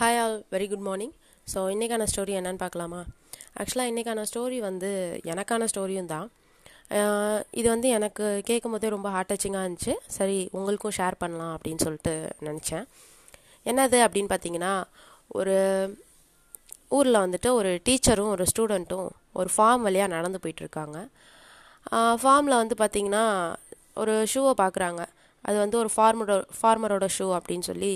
Hi all very good morning so இன்றைக்கான story என்னன்னு பார்க்கலாமா? ஆக்சுவலாக இன்றைக்கான ஸ்டோரி வந்து எனக்கான ஸ்டோரியும் தான். இது வந்து எனக்கு கேட்கும் போதே ரொம்ப ஹார்ட் டச்சிங்காக இருந்துச்சு. சரி உங்களுக்கும் ஷேர் பண்ணலாம் அப்படின்னு சொல்லிட்டு நினச்சேன். என்னது அப்படின்னு பார்த்தீங்கன்னா ஒரு ஊரில் வந்துட்டு ஒரு டீச்சரும் ஒரு ஸ்டூடெண்ட்டும் ஒரு ஃபார்ம் வழியாக நடந்து போயிட்டுருக்காங்க ஃபார்மில் வந்து பார்த்திங்கன்னா ஒரு ஷூவை பார்க்குறாங்க. அது வந்து ஒரு ஃபார்மரோட ஃபார்மரோட ஷூ அப்படின்னு சொல்லி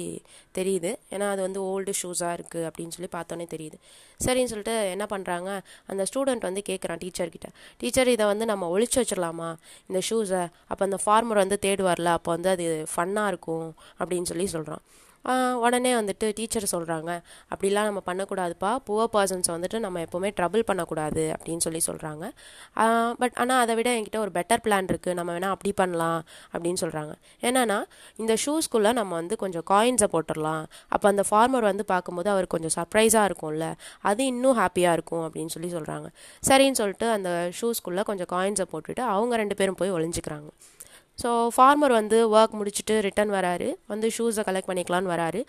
தெரியுது. ஏன்னா அது வந்து ஓல்டு ஷூஸாக இருக்குது அப்படின்னு சொல்லி பார்த்தோன்னே தெரியுது. சரின்னு சொல்லிட்டு என்ன பண்ணுறாங்க அந்த ஸ்டூடெண்ட் வந்து கேட்குறான் டீச்சர்கிட்ட டீச்சர் இதை வந்து நம்ம ஒழிச்சு வச்சிடலாமா? இந்த ஷூஸை அப்போ அந்த ஃபார்மர் வந்து தேடுவார்ல அப்போ வந்து அது ஃபன்னாக இருக்கும் அப்படின்னு சொல்லி சொல்கிறான் உடனே வந்துட்டு டீச்சர் சொல்கிறாங்க அப்படிலாம் நம்ம பண்ணக்கூடாதுப்பா. புவர் பர்சன்ஸை வந்துட்டு நம்ம எப்போவுமே ட்ரபிள் பண்ணக்கூடாது. அப்படின்னு சொல்லி சொல்கிறாங்க பட் ஆனால் அதை விட என்கிட்ட ஒரு பெட்டர் பிளான் இருக்குது நம்ம வேணால் அப்படி பண்ணலாம் அப்படின்னு சொல்கிறாங்க என்னென்னா இந்த ஷூஸ்க்குள்ளே நம்ம வந்து கொஞ்சம் காயின்ஸை போட்டுடலாம் அப்போ அந்த ஃபார்மர் வந்து பார்க்கும்போது அவர் கொஞ்சம் சர்ப்ரைஸாக இருக்கும்ல. அது இன்னும் ஹாப்பியாக இருக்கும் அப்படின்னு சொல்லி சொல்கிறாங்க சரின்னு சொல்லிட்டு அந்த ஷூஸ்க்குள்ளே கொஞ்சம் காயின்ஸை போட்டுட்டு அவங்க ரெண்டு பேரும் போய் ஒளிஞ்சிக்கிறாங்க. ஸோ ஃபார்மர் வந்து ஒர்க் முடிச்சுட்டு ரிட்டன் வராரு. வந்து ஷூஸை கலெக்ட் பண்ணிக்கலான்னு வராரு.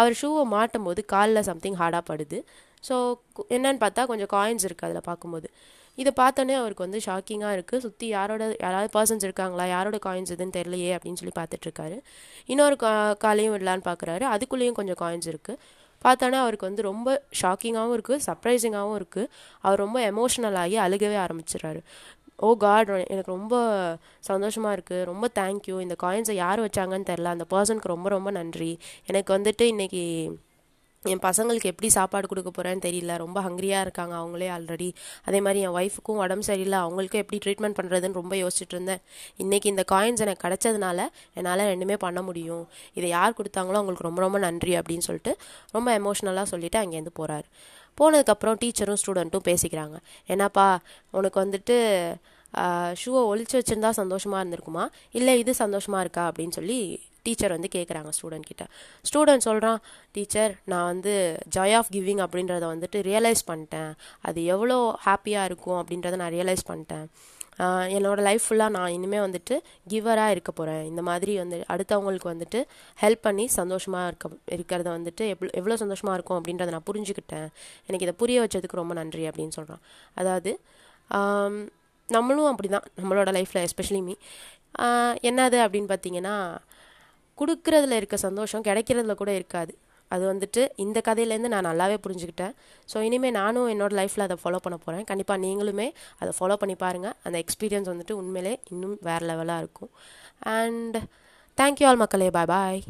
அவர் ஷூவை மாட்டும் போது காலில் சம்திங் ஹார்டாக படுது. ஸோ என்னன்னு பார்த்தா கொஞ்சம் காயின்ஸ் இருக்குது அதில் பார்க்கும்போது. இதை பார்த்தோன்னே அவருக்கு வந்து ஷாக்கிங்காக இருக்குது சுற்றி யாரோட யாராவது பர்சன்ஸ் இருக்காங்களா? யாரோட காயின்ஸ் எதுன்னு தெரியலையே அப்படின்னு சொல்லி பார்த்துட்ருக்காரு இன்னொரு கா காலையும் விடலான்னு பார்க்குறாரு. அதுக்குள்ளேயும் கொஞ்சம் காயின்ஸ் இருக்குது பார்த்தோன்னே அவருக்கு வந்து ரொம்ப ஷாக்கிங்காகவும் இருக்குது சர்ப்ரைசிங்காகவும் இருக்குது அவர் ரொம்ப எமோஷ்னல் ஆகி அழுகவே ஆரம்பிச்சிடுறாரு. ஓ காட் எனக்கு ரொம்ப சந்தோஷமாக இருக்குது ரொம்ப தேங்க்யூ இந்த காயின்ஸை யார் வச்சாங்கன்னு தெரில அந்த பர்சனுக்கு ரொம்ப ரொம்ப நன்றி. எனக்கு வந்துட்டு இன்றைக்கி என் பசங்களுக்கு எப்படி சாப்பாடு கொடுக்க போகிறேன்னு தெரியல. ரொம்ப ஹங்க்ரியாக இருக்காங்க அவங்களே ஆல்ரெடி அதே மாதிரி என் ஒய்ஃபுக்கும் உடம்பு சரியில்லை. அவங்களுக்கும் எப்படி ட்ரீட்மெண்ட் பண்ணுறதுன்னு ரொம்ப யோசிச்சுட்டு இருந்தேன். இன்றைக்கி இந்த காயின்ஸ் எனக்கு கிடச்சதுனால என்னால் ரெண்டுமே பண்ண முடியும். இதை யார் கொடுத்தாங்களோ அவங்களுக்கு ரொம்ப ரொம்ப நன்றி அப்படின்னு சொல்லிட்டு ரொம்ப எமோஷ்னலாக சொல்லிவிட்டு அங்கேருந்து போகிறாரு போனதுக்கப்புறம் டீச்சரும் ஸ்டூடெண்ட்டும் பேசிக்கிறாங்க. என்னப்பா உனக்கு வந்துட்டு ஷூவை ஒழிச்சு வச்சுருந்தா சந்தோஷமாக இருந்திருக்குமா? இல்லை இது சந்தோஷமாக இருக்கா? அப்படின்னு சொல்லி டீச்சர் வந்து கேட்குறாங்க ஸ்டூடெண்ட் கிட்ட. ஸ்டூடெண்ட் சொல்கிறான் டீச்சர் நான் வந்து ஜாய் ஆஃப் கிவிங் அப்படின்றத வந்துட்டு ரியலைஸ் பண்ணிட்டேன். அது எவ்வளோ ஹாப்பியாக இருக்கும் அப்படின்றத நான் ரியலைஸ் பண்ணிட்டேன். என்னோடய லைஃப் ஃபுல்லாக நான் இனிமேல் வந்துட்டு கிவராக இருக்க போகிறேன் இந்த மாதிரி வந்து அடுத்தவங்களுக்கு வந்துட்டு ஹெல்ப் பண்ணி சந்தோஷமாக இருக்க இருக்கிறத வந்துட்டு எவ்வளோ எவ்வளோ சந்தோஷமாக இருக்கும் அப்படின்றத நான் புரிஞ்சுக்கிட்டேன். எனக்கு இதை புரிய வச்சதுக்கு ரொம்ப நன்றி அப்படின்னு சொல்கிறான் அதாவது நம்மளும் அப்படி தான் நம்மளோட லைஃப்பில் எஸ்பெஷலி மீ என்னது அப்படின்னு பார்த்தீங்கன்னா கொடுக்குறதுல இருக்க சந்தோஷம் கிடைக்கிறதுல கூட இருக்காது. அது வந்துட்டு இந்த கதையிலேருந்து நான் நல்லாவே புரிஞ்சுக்கிட்டேன். ஸோ இனிமேல் நானும் என்னோடய லைஃப்பில் அதை ஃபாலோ பண்ண போகிறேன் கண்டிப்பாக நீங்களுமே அதை ஃபாலோ பண்ணி பாருங்கள் அந்த எக்ஸ்பீரியன்ஸ் வந்துட்டு உண்மையிலே இன்னும் வேறு லெவலாக இருக்கும். அண்ட் தேங்க்யூ ஆல் மக்களே. பாய் பாய்